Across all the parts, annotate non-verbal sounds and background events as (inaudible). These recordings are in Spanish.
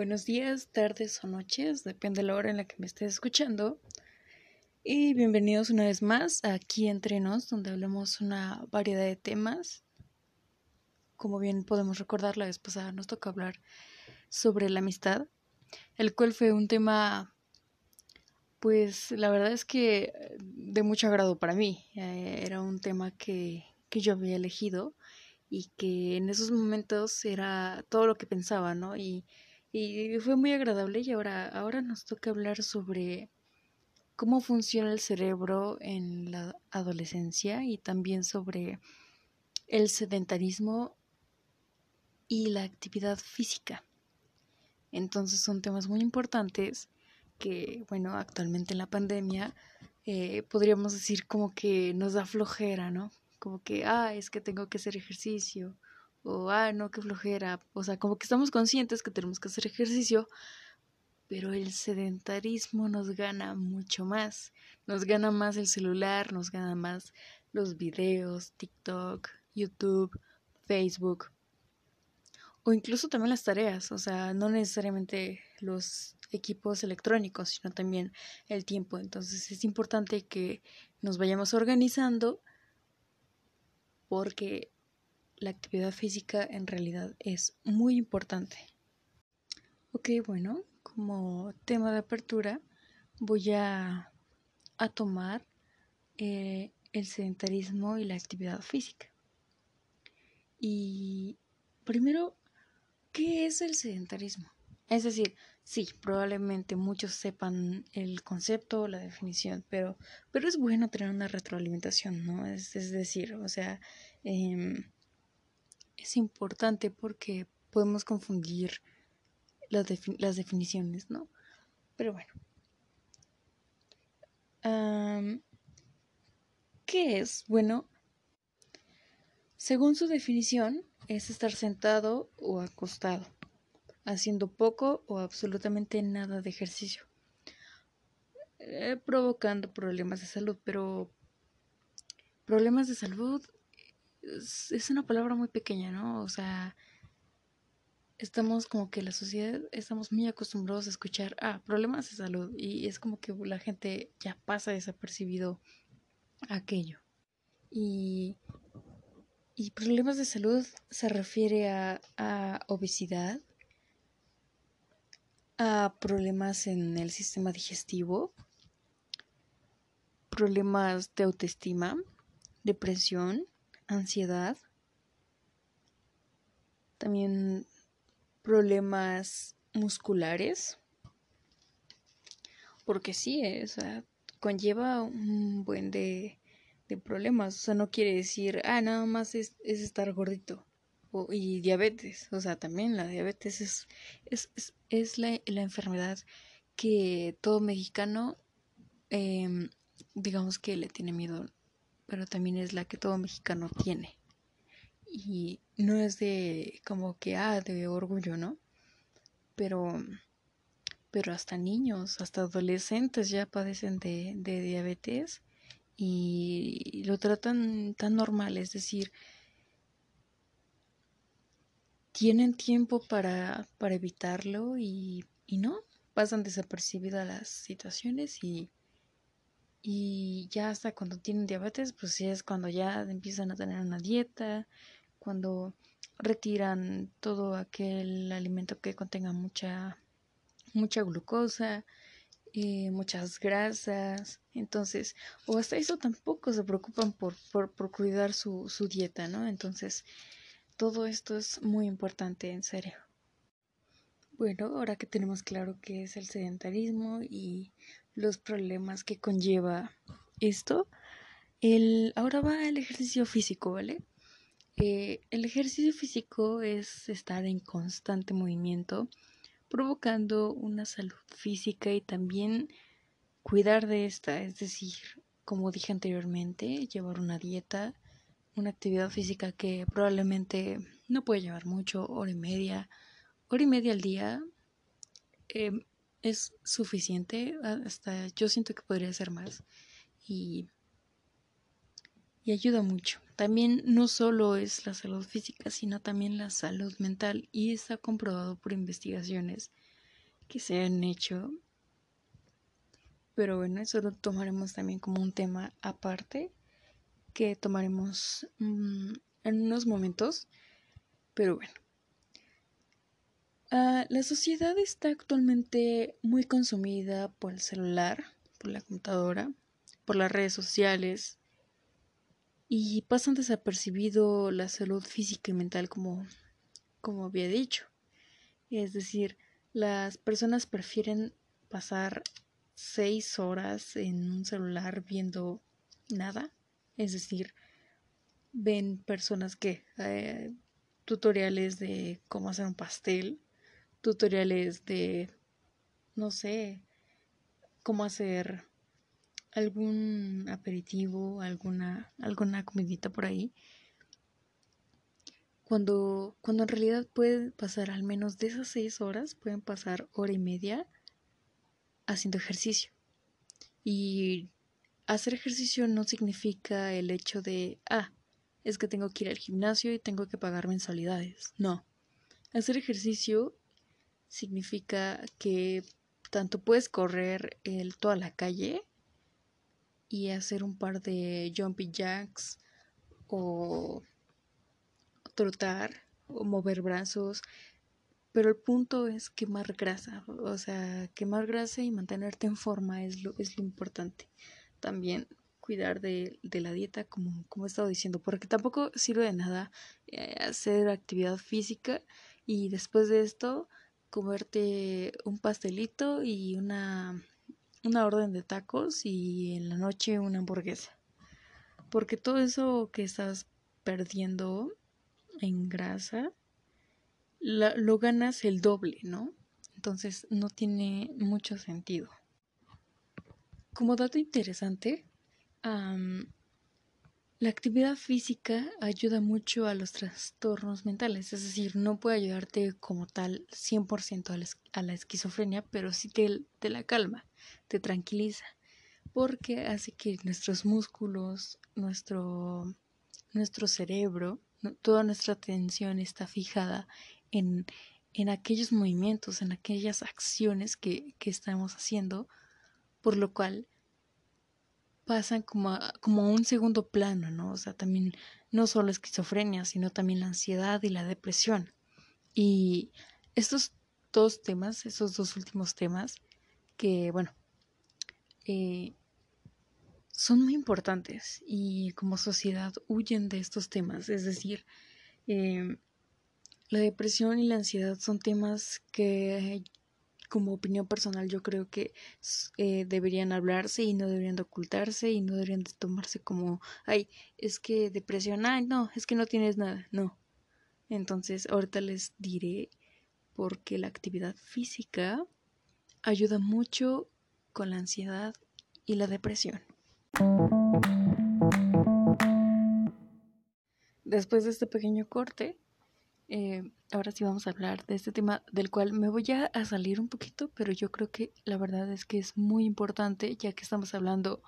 Buenos días, tardes o noches, depende de la hora en la que me estés escuchando. Y bienvenidos una vez más aquí entre nos, donde hablamos una variedad de temas. Como bien podemos recordar, la vez pasada nos tocó hablar sobre la amistad, el cual fue un tema, pues la verdad es que de mucho agrado para mí. Eh, era un tema que, que yo había elegido y que en esos momentos era todo lo que pensaba, ¿no? Y, y fue muy agradable y ahora, ahora nos toca hablar sobre cómo funciona el cerebro en la adolescencia y también sobre el sedentarismo y la actividad física. Entonces son temas muy importantes que, bueno, actualmente en la pandemia eh, podríamos decir como que nos da flojera, ¿no? como que, ah, es que tengo que hacer ejercicio, o, ah, no, qué flojera, o sea, como que estamos conscientes que tenemos que hacer ejercicio, pero el sedentarismo nos gana mucho más, nos gana más el celular, nos gana más los videos, TikTok, YouTube, Facebook, o incluso también las tareas, o sea, no necesariamente los equipos electrónicos, sino también el tiempo. Entonces es importante que nos vayamos organizando porque la actividad física en realidad es muy importante. Ok, bueno, como tema de apertura voy a, a tomar eh, el sedentarismo y la actividad física. Y primero, ¿qué es el sedentarismo? Es decir, sí, probablemente muchos sepan el concepto la definición, pero, pero es bueno tener una retroalimentación, ¿no? Es, decir, o sea, em, es importante porque podemos confundir las, las definiciones, ¿no? Pero bueno. ¿Qué es? Bueno, según su definición, es estar sentado o acostado haciendo poco o absolutamente nada de ejercicio, eh, provocando problemas de salud, pero problemas de salud es, una palabra muy pequeña, ¿no? O sea, estamos como que la sociedad estamos muy acostumbrados a escuchar, ah, problemas de salud y es como que la gente ya pasa desapercibido aquello. Y, y problemas de salud se refiere a, a obesidad, a problemas en el sistema digestivo, problemas de autoestima, depresión, ansiedad, también problemas musculares, porque sí, eh, conlleva un buen de, problemas, o sea, no quiere decir, ah, nada más es estar gordito y diabetes, o sea, también la diabetes es, es, es, la, la, enfermedad que todo mexicano, em, digamos que le tiene miedo, pero también es la que todo mexicano tiene. Y no es de como que, ah, de orgullo, ¿no? Pero, pero hasta niños, hasta adolescentes ya padecen de, de diabetes y lo tratan tan normal, es decir, tienen tiempo para, para evitarlo y, y, no, pasan desapercibidas las situaciones y, y ya hasta cuando tienen diabetes, pues ya es cuando ya empiezan a tener una dieta, cuando retiran todo aquel alimento que contenga mucha, mucha glucosa, eh, muchas grasas, entonces, o hasta eso tampoco se preocupan por, por, por cuidar su, su dieta, ¿no? Entonces, todo esto es muy importante, en serio. Bueno, ahora que tenemos claro qué es el sedentarismo y los problemas que conlleva esto, el, ahora va el ejercicio físico, ¿vale? Eh, el ejercicio físico es estar en constante movimiento, provocando una salud física y también cuidar de esta, es decir, como dije anteriormente, llevar una dieta, una actividad física que probablemente no puede llevar mucho, hora y media, hora y media al día em, es suficiente, hasta yo siento que podría ser más y, y ayuda mucho. También no solo es la salud física, sino también la salud mental y está comprobado por investigaciones que se han hecho. Pero bueno, eso lo tomaremos también como un tema aparte que tomaremos mm, en unos momentos. Pero bueno. Ah, la sociedad está actualmente muy consumida por el celular, por la computadora, por las redes sociales y pasan desapercibido la salud física y mental como, como había dicho. Es decir, las personas prefieren pasar seis horas en un celular viendo nada. Es decir, ven personas que eh, tutoriales de cómo hacer un pastel, tutoriales de, no sé, cómo hacer algún aperitivo, alguna, alguna comidita por ahí. Cuando, cuando en realidad puede pasar al menos de esas seis horas, pueden pasar hora y media haciendo ejercicio. Y hacer ejercicio no significa el hecho de, ah, es que tengo que ir al gimnasio y tengo que pagar mensualidades. No. Hacer ejercicio significa que tanto puedes correr el, toda la calle y hacer un par de jumpy jacks o trotar o mover brazos. Pero el punto es quemar grasa, o sea, quemar grasa y mantenerte en forma es lo, es lo importante. También cuidar de, la dieta, como, como he estado diciendo, porque tampoco sirve de nada eh, hacer actividad física y después de esto comerte un pastelito y una, una orden de tacos y en la noche una hamburguesa. Porque todo eso que estás perdiendo en grasa, lo ganas el doble, ¿no? Entonces no tiene mucho sentido. Como dato interesante, la actividad física ayuda mucho a los trastornos mentales, es decir, no puede ayudarte como tal 100% a la, esquizofrenia, pero sí te, te la calma, te tranquiliza, porque hace que nuestros músculos, nuestro, nuestro cerebro, toda nuestra atención está fijada en, en aquellos movimientos, en aquellas acciones que, que estamos haciendo, por lo cual pasan como a, como un segundo plano, ¿no? O sea, también no solo esquizofrenia, sino también la ansiedad y la depresión. Y estos dos temas, esos dos últimos temas, que bueno, eh, son muy importantes y como sociedad huyen de estos temas. Es decir, eh, la depresión y la ansiedad son temas que como opinión personal yo creo que eh, deberían hablarse y no deberían de ocultarse y no deberían de tomarse como, ay, es que depresión, ay, no, es que no tienes nada, no. Entonces ahorita les diré porque la actividad física ayuda mucho con la ansiedad y la depresión. Después de este pequeño corte, eh, ahora sí vamos a hablar de este tema del cual me voy a, salir un poquito, pero yo creo que la verdad es que es muy importante ya que estamos hablando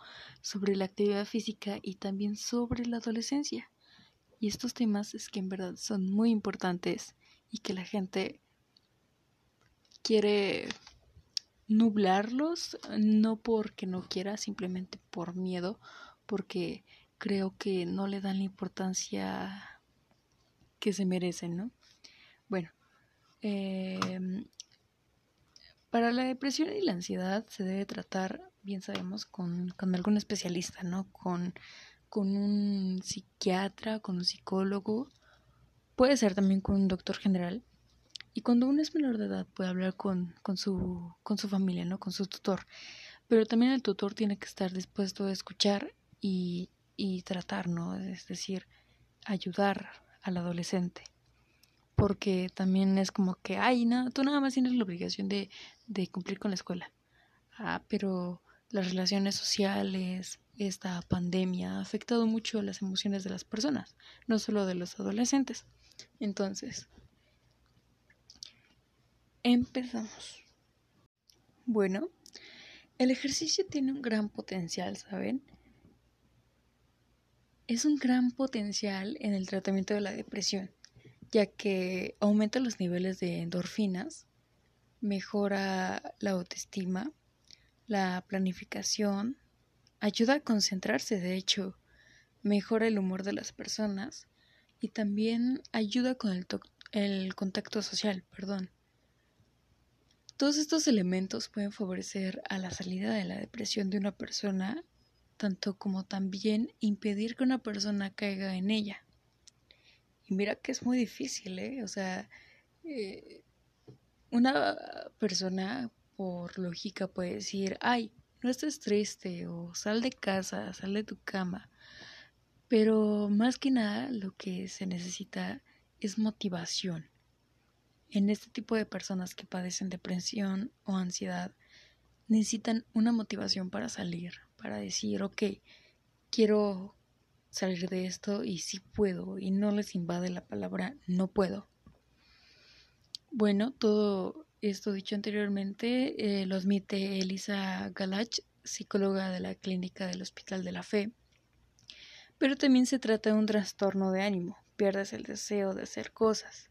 sobre la actividad física y también sobre la adolescencia. Y estos temas es que en verdad son muy importantes y que la gente quiere nublarlos, no porque no quiera, simplemente por miedo, porque creo que no le dan la importancia que se merecen, ¿no? Bueno, em, para la depresión y la ansiedad se debe tratar, bien sabemos, con, con algún especialista, ¿no? Con, con un psiquiatra, con un psicólogo, puede ser también con un doctor general. Y cuando uno es menor de edad puede hablar con, con, su, con su familia, ¿no? Con su tutor. Pero también el tutor tiene que estar dispuesto a escuchar y, y tratar, ¿no? Es decir, ayudar al adolescente. Porque también es como que, ay, no, tú nada más tienes la obligación de, de cumplir con la escuela. Ah, pero las relaciones sociales, esta pandemia ha afectado mucho las emociones de las personas, no solo de los adolescentes. Entonces, empezamos. Bueno, el ejercicio tiene un gran potencial, ¿saben? Es un gran potencial en el tratamiento de la depresión, ya que aumenta los niveles de endorfinas, mejora la autoestima, la planificación, ayuda a concentrarse, de hecho, mejora el humor de las personas y también ayuda con el, el contacto social, perdón. Todos estos elementos pueden favorecer a la salida de la depresión de una persona, tanto como también impedir que una persona caiga en ella. Y mira que es muy difícil, ¿eh? O sea, eh, una persona por lógica puede decir, ay, no estés triste o sal de casa, sal de tu cama. Pero más que nada lo que se necesita es motivación. En este tipo de personas que padecen depresión o ansiedad, necesitan una motivación para salir, para decir, ok, quiero salir de esto y sí puedo, y no les invade la palabra no puedo. Bueno, todo esto dicho anteriormente eh, lo admite Elisa Galach, psicóloga de la clínica del Hospital de la Fe. Pero también se trata de un trastorno de ánimo, pierdes el deseo de hacer cosas,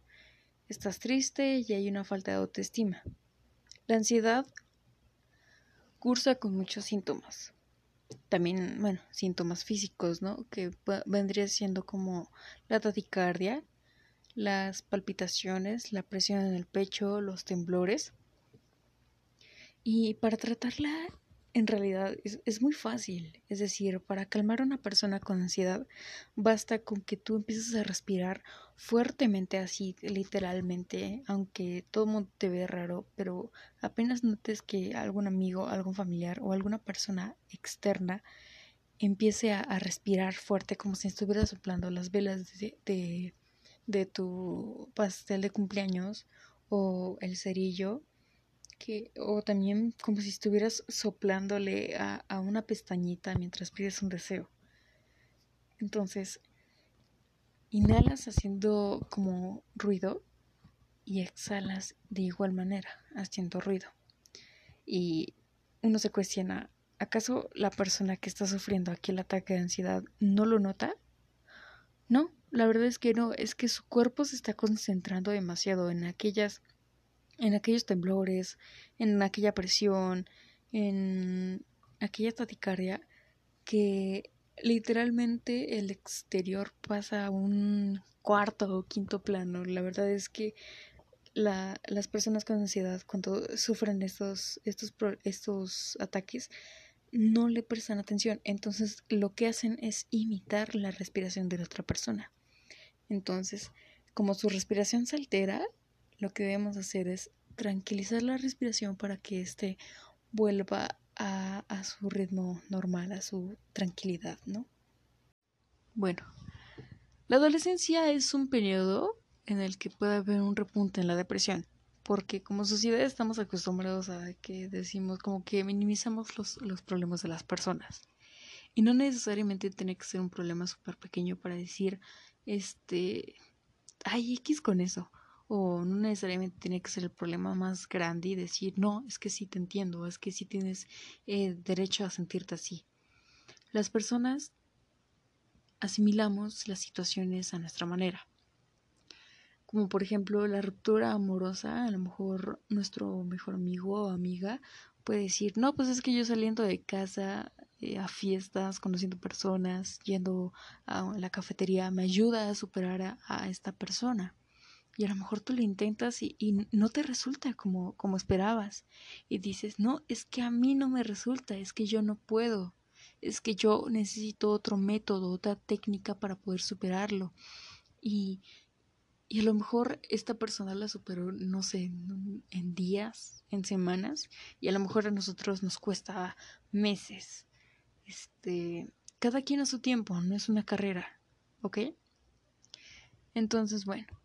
estás triste y hay una falta de autoestima. La ansiedad cursa con muchos síntomas. También, bueno, síntomas físicos, ¿no? Que vendría siendo como la taticardia, las palpitaciones, la presión en el pecho, los temblores. Y para tratarla en realidad es, muy fácil. Es decir, para calmar a una persona con ansiedad, basta con que tú empieces a respirar fuertemente así, literalmente, aunque todo el mundo te ve raro, pero apenas notes que algún amigo, algún familiar o alguna persona externa empiece a, respirar fuerte como si estuviera soplando las velas de, de, de tu pastel de cumpleaños o el cerillo o también como si estuvieras soplándole a, a una pestañita mientras pides un deseo. Entonces, inhalas haciendo como ruido y exhalas de igual manera, haciendo ruido. Y uno se cuestiona, ¿acaso la persona que está sufriendo aquí el ataque de ansiedad no lo nota? No, la verdad es que no, es que su cuerpo se está concentrando demasiado en aquellas en aquellos temblores, en aquella presión, en aquella taticardia, que literalmente el exterior pasa a un cuarto o quinto plano. La verdad es que la, las personas con ansiedad, cuando sufren estos, estos, estos ataques, no le prestan atención. Entonces lo que hacen es imitar la respiración de la otra persona. Entonces, como su respiración se altera, lo que debemos hacer es tranquilizar la respiración para que éste vuelva a, a su ritmo normal, a su tranquilidad, ¿no? Bueno, la adolescencia es un periodo en el que puede haber un repunte en la depresión, porque como sociedad estamos acostumbrados a que decimos como que minimizamos los, los problemas de las personas. Y no necesariamente tiene que ser un problema súper pequeño para decir, este, hay X con eso o no necesariamente tiene que ser el problema más grande y decir, no, es que sí te entiendo, es que sí tienes eh, derecho a sentirte así. Las personas asimilamos las situaciones a nuestra manera. Como por ejemplo la ruptura amorosa, a lo mejor nuestro mejor amigo o amiga puede decir, no, pues es que yo saliendo de casa eh, a fiestas, conociendo personas, yendo a la cafetería, me ayuda a superar a esta persona y a lo mejor tú lo intentas y, no te resulta como, como esperabas. Y dices, no, es que a mí no me resulta, es que yo no puedo, es que yo necesito otro método, otra técnica para poder superarlo. Y, y a lo mejor esta persona la superó, no sé, en, días, en semanas, y a lo mejor a nosotros nos cuesta meses. Este, cada quien a su tiempo, no es una carrera, ¿ok? Entonces, bueno,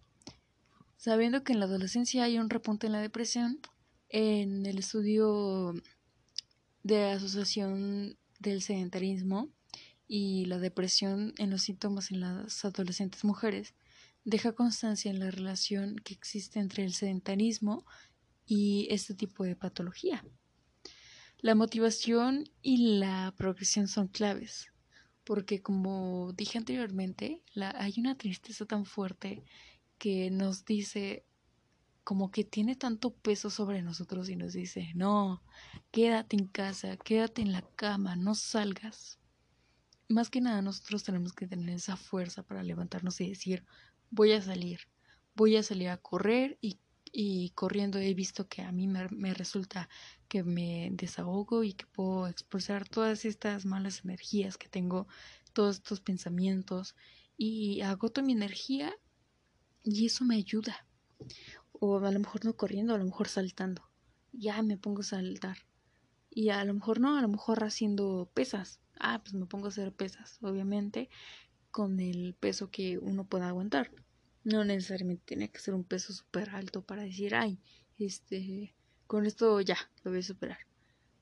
Sabiendo que en la adolescencia hay un repunte en la depresión, en el estudio de asociación del sedentarismo y la depresión en los síntomas en las adolescentes mujeres, deja constancia en la relación que existe entre el sedentarismo y este tipo de patología. La motivación y la progresión son claves, porque como dije anteriormente, la, hay una tristeza tan fuerte que nos dice como que tiene tanto peso sobre nosotros y nos dice, no, quédate en casa, quédate en la cama, no salgas. Más que nada nosotros tenemos que tener esa fuerza para levantarnos y decir, voy a salir, voy a salir a correr y, y corriendo he visto que a mí me, me resulta que me desahogo y que puedo expulsar todas estas malas energías que tengo, todos estos pensamientos y agoto mi energía y eso me ayuda o a lo mejor no corriendo, a lo mejor saltando. Ya me pongo a saltar. Y a lo mejor no, a lo mejor haciendo pesas. Ah, pues me pongo a hacer pesas, obviamente, con el peso que uno pueda aguantar. No necesariamente tiene que ser un peso súper alto para decir, ay, este, con esto ya, lo voy a superar.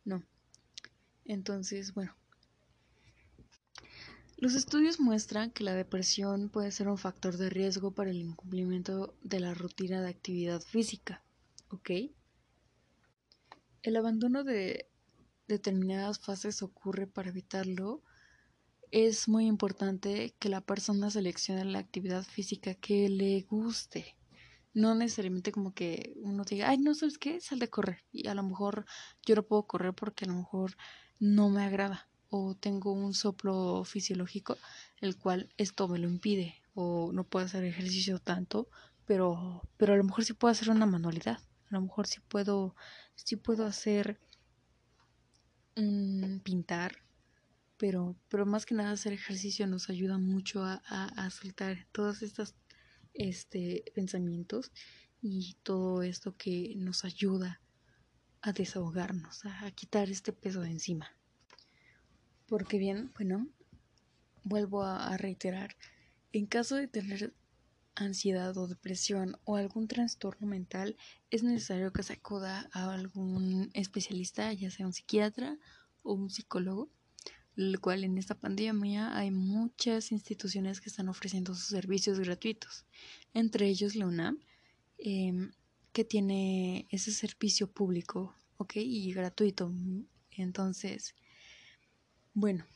No. Entonces, bueno, los estudios muestran que la depresión puede ser un factor de riesgo para el incumplimiento de la rutina de actividad física. ¿Ok? El abandono de determinadas fases ocurre para evitarlo. Es muy importante que la persona seleccione la actividad física que le guste. No necesariamente como que uno diga, ay, no sabes qué, sal de correr. Y a lo mejor yo no puedo correr porque a lo mejor no me agrada o tengo un soplo fisiológico el cual esto me lo impide o no puedo hacer ejercicio tanto pero pero a lo mejor sí puedo hacer una manualidad a lo mejor sí puedo sí puedo hacer un pintar pero pero más que nada hacer ejercicio nos ayuda mucho a, a, soltar todos estos este pensamientos y todo esto que nos ayuda a desahogarnos a quitar este peso de encima porque bien, bueno, vuelvo a, reiterar, en caso de tener ansiedad o depresión o algún trastorno mental, es necesario que se acuda a algún especialista, ya sea un psiquiatra o un psicólogo, el cual en esta pandemia hay muchas instituciones que están ofreciendo sus servicios gratuitos, entre ellos la UNAM, em, que tiene ese servicio público, ¿ok? Y gratuito. Entonces, bueno,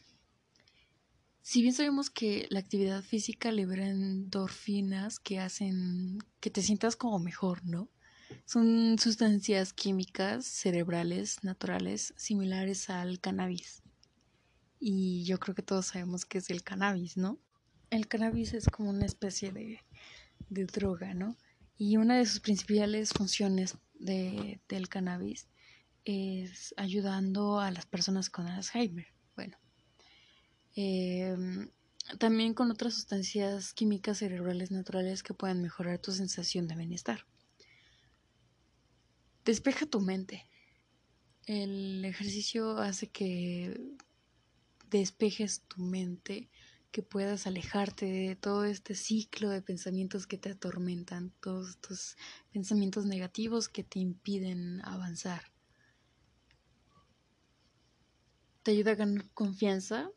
si bien sabemos que la actividad física libera endorfinas que hacen que te sientas como mejor, ¿no? Son sustancias químicas cerebrales naturales similares al cannabis. Y yo creo que todos sabemos que es el cannabis, ¿no? El cannabis es como una especie de, de droga, ¿no? Y una de sus principales funciones de, del cannabis es ayudando a las personas con Alzheimer. Bueno, em, también con otras sustancias químicas cerebrales naturales que puedan mejorar tu sensación de bienestar. Despeja tu mente. El ejercicio hace que despejes tu mente, que puedas alejarte de todo este ciclo de pensamientos que te atormentan, todos estos pensamientos negativos que te impiden avanzar. Te ayuda a ganar confianza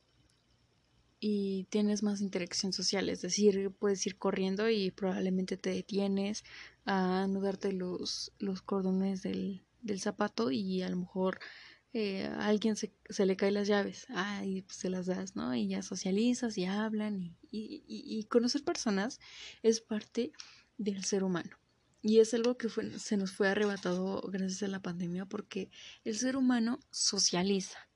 y tienes más interacción social, es decir, puedes ir corriendo y probablemente te detienes a anudarte los, los cordones del, del zapato y a lo mejor eh, a alguien se, se, le caen las llaves, ah, y pues se las das, ¿no? Y ya socializas y hablan y, y, y, conocer personas es parte del ser humano. Y es algo que fue, se nos fue arrebatado gracias a la pandemia porque el ser humano socializa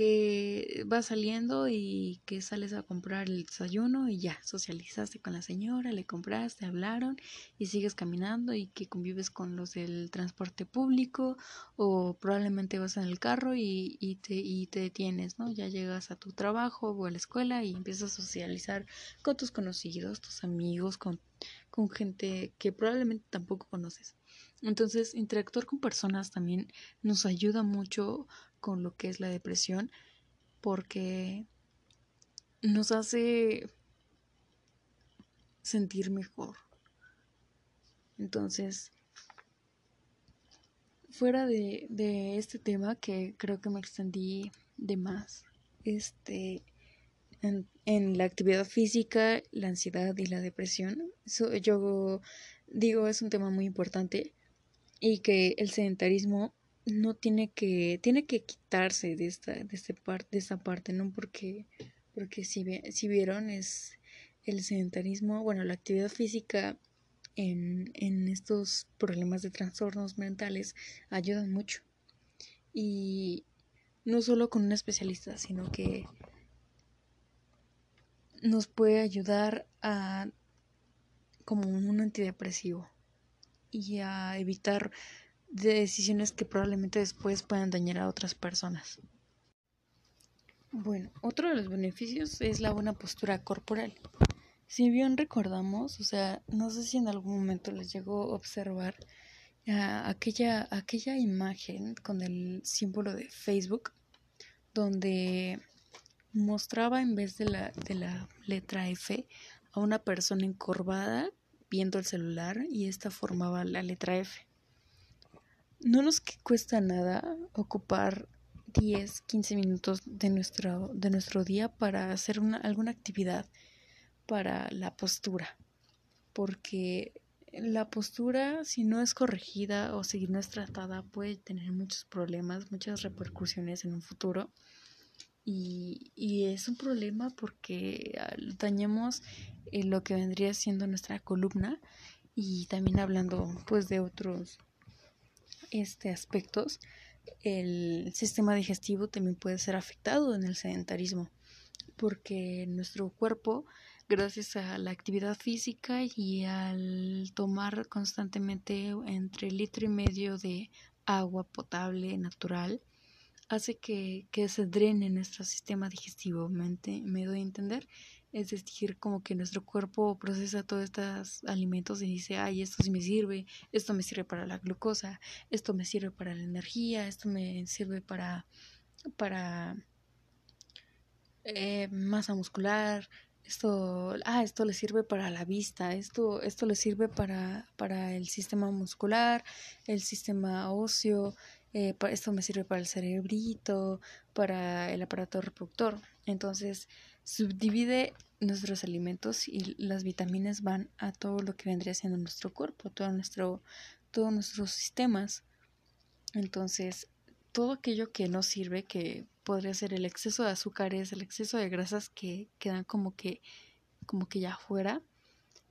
que vas saliendo y que sales a comprar el desayuno y ya, socializaste con la señora, le compraste, hablaron y sigues caminando y que convives con los del transporte público o probablemente vas en el carro y, y, te, y te detienes, ¿no? Ya llegas a tu trabajo o a la escuela y empiezas a socializar con tus conocidos, tus amigos, con, con gente que probablemente tampoco conoces. Entonces, interactuar con personas también nos ayuda mucho con lo que es la depresión porque nos hace sentir mejor. Entonces, fuera de, de, este tema que creo que me extendí de más, este, en, la actividad física, la ansiedad y la depresión, yo digo es un tema muy importante y que el sedentarismo no tiene que tiene que quitarse de esta de este parte de esta parte no porque porque si si vieron es el sedentarismo bueno la actividad física en, en estos problemas de trastornos mentales ayudan mucho. Y no solo con un especialista, sino que nos puede ayudar a como un antidepresivo y a evitar decisiones que probablemente después puedan dañar a otras personas. Bueno, otro de los beneficios es la buena postura corporal. Si bien recordamos, o sea, no sé si en algún momento les llegó a observar aquella, aquella imagen con el símbolo de Facebook, donde mostraba en vez de la, de la letra F a una persona encorvada viendo el celular y esta formaba la letra F. No nos cuesta nada ocupar 10, 15 minutos de nuestro, de nuestro día para hacer una, alguna actividad para la postura, porque la postura, si no es corregida o si no es tratada, puede tener muchos problemas, muchas repercusiones en un futuro. Y, y es un problema porque dañamos eh, lo que vendría siendo nuestra columna y también hablando pues de otros este, aspectos, el sistema digestivo también puede ser afectado en el sedentarismo porque nuestro cuerpo gracias a la actividad física y al tomar constantemente entre litro y medio de agua potable natural, hace que, que se drene nuestro sistema digestivo. ¿Me, me doy a entender? Es decir, como que nuestro cuerpo procesa todos estos alimentos y dice, ay, esto sí me sirve, esto me sirve para la glucosa, esto me sirve para la energía, esto me sirve para, para eh, masa muscular, esto, ah, esto le sirve para la vista, esto, esto le sirve para, para el sistema muscular, el sistema óseo, eh, esto me sirve para el cerebrito, para el aparato reproductor. Entonces, subdivide nuestros alimentos y las vitaminas van a todo lo que vendría siendo nuestro cuerpo, todo nuestro, todos nuestros sistemas. Entonces, todo aquello que no sirve, que podría ser el exceso de azúcares, el exceso de grasas que quedan como que, como que ya afuera,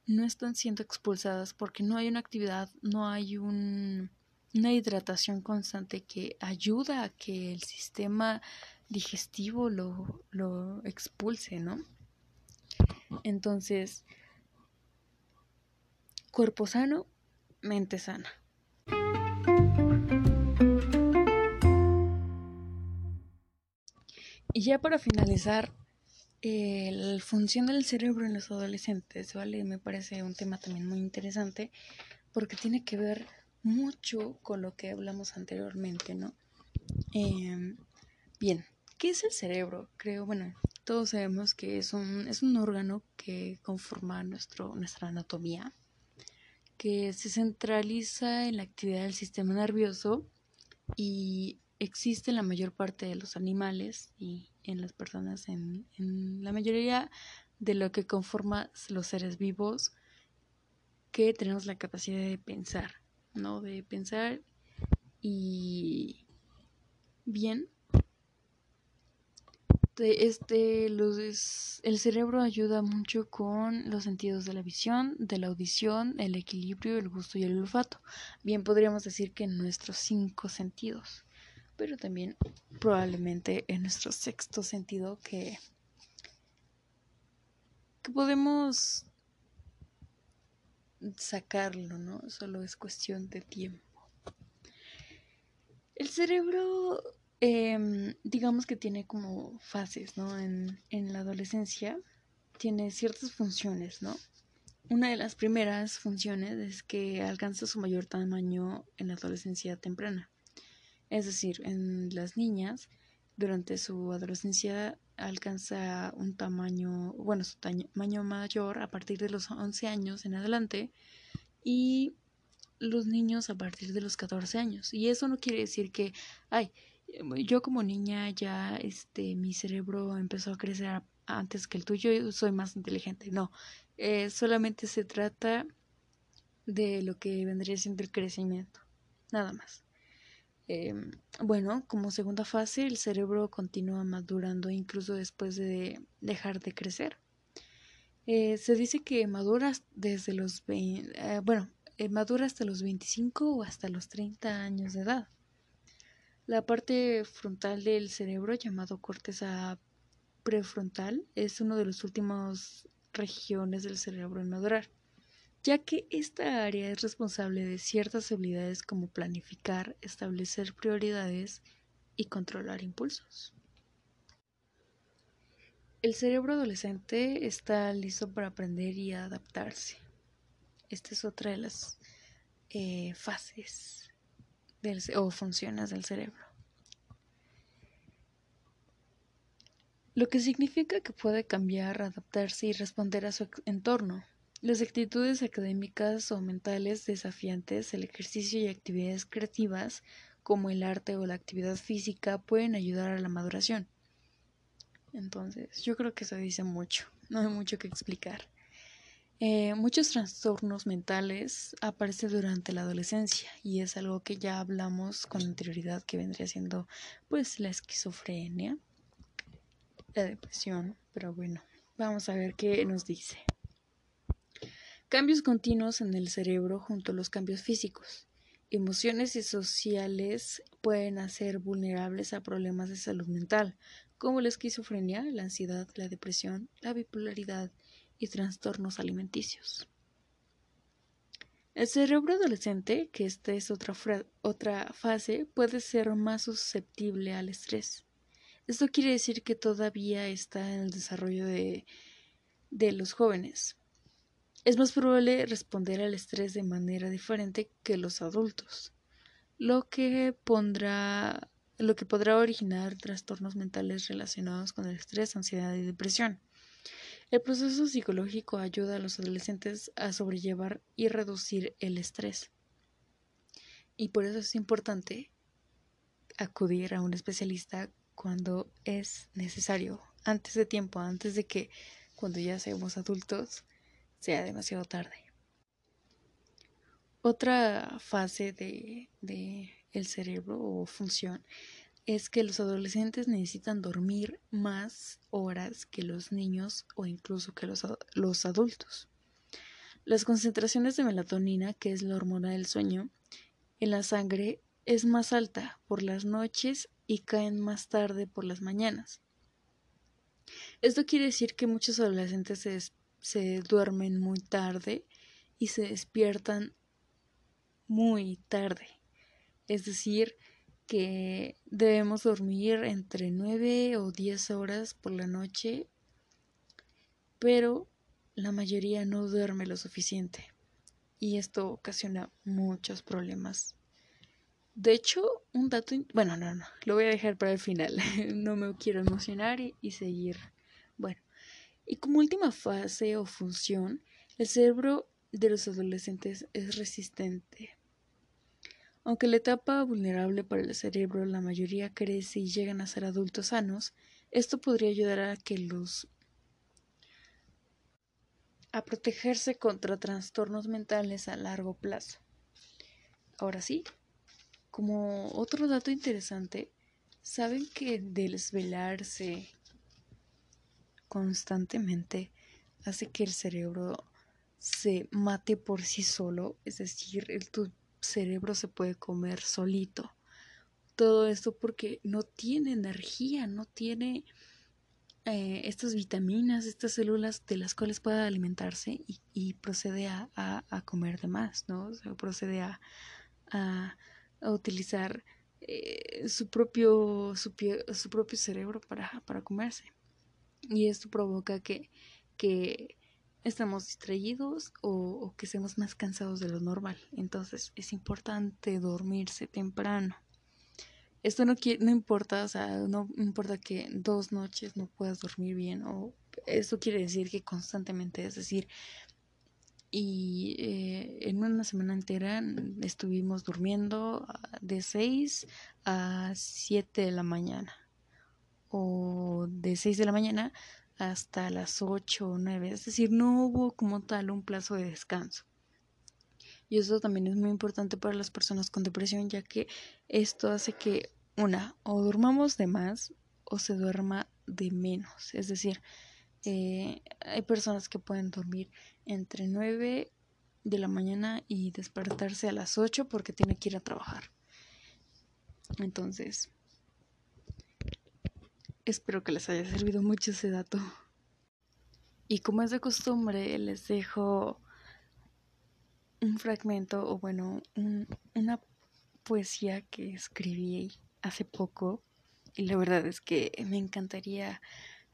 no están siendo expulsadas porque no hay una actividad, no hay un, una hidratación constante que ayuda a que el sistema digestivo lo, lo expulse, ¿no? Entonces, cuerpo sano, mente sana. Y ya para finalizar, la función del cerebro en los adolescentes, ¿vale? Me parece un tema también muy interesante porque tiene que ver mucho con lo que hablamos anteriormente, ¿no? Em, bien, ¿qué es el cerebro? Creo, bueno, todos sabemos que es un, es un órgano que conforma nuestro, nuestra anatomía, que se centraliza en la actividad del sistema nervioso y existe en la mayor parte de los animales y en las personas, en, la mayoría de lo que conforma los seres vivos, que tenemos la capacidad de pensar, ¿no? De pensar y bien. Este, los, el cerebro ayuda mucho con los sentidos de la visión, de la audición, el equilibrio, el gusto y el olfato. Bien, podríamos decir que nuestros cinco sentidos pero también probablemente en nuestro sexto sentido que, que podemos sacarlo, ¿no? Solo es cuestión de tiempo. El cerebro, em, digamos que tiene como fases, ¿no? En, en la adolescencia tiene ciertas funciones, ¿no? Una de las primeras funciones es que alcanza su mayor tamaño en la adolescencia temprana. Es decir, en las niñas, durante su adolescencia alcanza un tamaño, bueno, su tamaño mayor a partir de los 11 años en adelante y los niños a partir de los 14 años. Y eso no quiere decir que, ay, yo como niña ya, este, mi cerebro empezó a crecer antes que el tuyo, y soy más inteligente. No, eh, solamente se trata de lo que vendría siendo el crecimiento, nada más. Em, bueno, como segunda fase, el cerebro continúa madurando incluso después de dejar de crecer. Eh, se dice que madura desde los eh, bueno, madura hasta los 25 o hasta los 30 años de edad. La parte frontal del cerebro, llamado corteza prefrontal, es uno de los últimos regiones del cerebro en madurar, ya que esta área es responsable de ciertas habilidades como planificar, establecer prioridades y controlar impulsos. El cerebro adolescente está listo para aprender y adaptarse. Esta es otra de las eh, fases o funciones del cerebro. Lo que significa que puede cambiar, adaptarse y responder a su entorno. Las actitudes académicas o mentales desafiantes, el ejercicio y actividades creativas, como el arte o la actividad física, pueden ayudar a la maduración. Entonces, yo creo que eso dice mucho, no hay mucho que explicar. Eh, muchos trastornos mentales aparecen durante la adolescencia y es algo que ya hablamos con anterioridad que vendría siendo pues la esquizofrenia, la depresión, pero bueno, vamos a ver qué nos dice. Cambios continuos en el cerebro junto a los cambios físicos. Emociones y sociales pueden hacer vulnerables a problemas de salud mental, como la esquizofrenia, la ansiedad, la depresión, la bipolaridad y trastornos alimenticios. El cerebro adolescente, que esta es otra, otra fase, puede ser más susceptible al estrés. Esto quiere decir que todavía está en el desarrollo de, de los jóvenes. Es más probable responder al estrés de manera diferente que los adultos, lo que pondrá lo que podrá originar trastornos mentales relacionados con el estrés, ansiedad y depresión. El proceso psicológico ayuda a los adolescentes a sobrellevar y reducir el estrés. Y por eso es importante acudir a un especialista cuando es necesario, antes de tiempo, antes de que cuando ya seamos adultos sea demasiado tarde. Otra fase de, de el cerebro o función es que los adolescentes necesitan dormir más horas que los niños o incluso que los, los adultos. Las concentraciones de melatonina, que es la hormona del sueño, en la sangre es más alta por las noches y caen más tarde por las mañanas. Esto quiere decir que muchos adolescentes se, se duermen muy tarde y se despiertan muy tarde. Es decir, que debemos dormir entre 9 o 10 horas por la noche, pero la mayoría no duerme lo suficiente y esto ocasiona muchos problemas. De hecho, un dato... Bueno, no, no, lo voy a dejar para el final. (laughs) no me quiero emocionar y, y seguir. Bueno, y como última fase o función, el cerebro de los adolescentes es resistente aunque la etapa vulnerable para el cerebro la mayoría crece y llegan a ser adultos sanos, esto podría ayudar a que los a protegerse contra trastornos mentales a largo plazo. Ahora sí, como otro dato interesante, ¿saben que desvelarse constantemente hace que el cerebro se mate por sí solo? Es decir, el, tu cerebro se puede comer solito. Todo esto porque no tiene energía, no tiene eh, estas vitaminas, estas células de las cuales pueda alimentarse y, procede a, comer de más, ¿no? procede a, a, utilizar eh, su, propio, su, su, propio cerebro para, para comerse. Y esto provoca que, que estamos distraídos o, que estemos más cansados de lo normal. Entonces es importante dormirse temprano. Esto no, no importa, o sea, no importa que dos noches no puedas dormir bien o esto quiere decir que constantemente, es decir, y eh, en una semana entera estuvimos durmiendo de 6 a 7 de la mañana o de 6 de la mañana hasta las 8 o 9, es decir, no hubo como tal un plazo de descanso. Y eso también es muy importante para las personas con depresión, ya que esto hace que, una, o durmamos de más o se duerma de menos. Es decir, Eh, hay personas que pueden dormir entre 9 de la mañana y despertarse a las 8 porque tiene que ir a trabajar. Entonces, espero que les haya servido mucho ese dato. Y como es de costumbre, les dejo un fragmento, o bueno, una poesía que escribí hace poco. Y la verdad es que me encantaría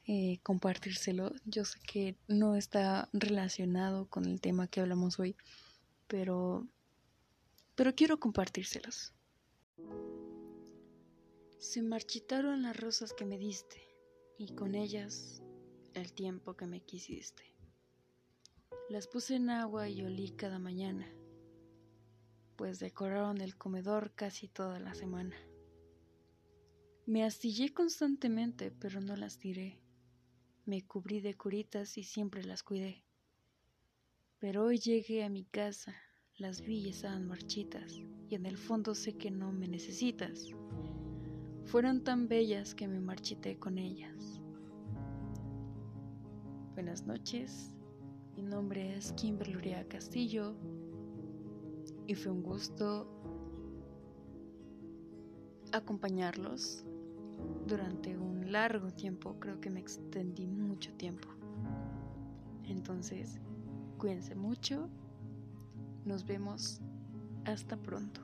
eh, compartírselo. Yo sé que no está relacionado con el tema que hablamos hoy, pero, pero quiero compartírselos. Se marchitaron las rosas que me diste y con ellas el tiempo que me quisiste. Las puse en agua y olí cada mañana, pues decoraron el comedor casi toda la semana. Me astillé constantemente, pero no las tiré. Me cubrí de curitas y siempre las cuidé. Pero hoy llegué a mi casa, las vi y estaban marchitas, y en el fondo sé que no me necesitas. Fueron tan bellas que me marchité con ellas. Buenas noches, mi nombre es Kimberly Castillo y fue un gusto acompañarlos durante un largo tiempo, creo que me extendí mucho tiempo. Entonces, cuídense mucho, nos vemos, hasta pronto.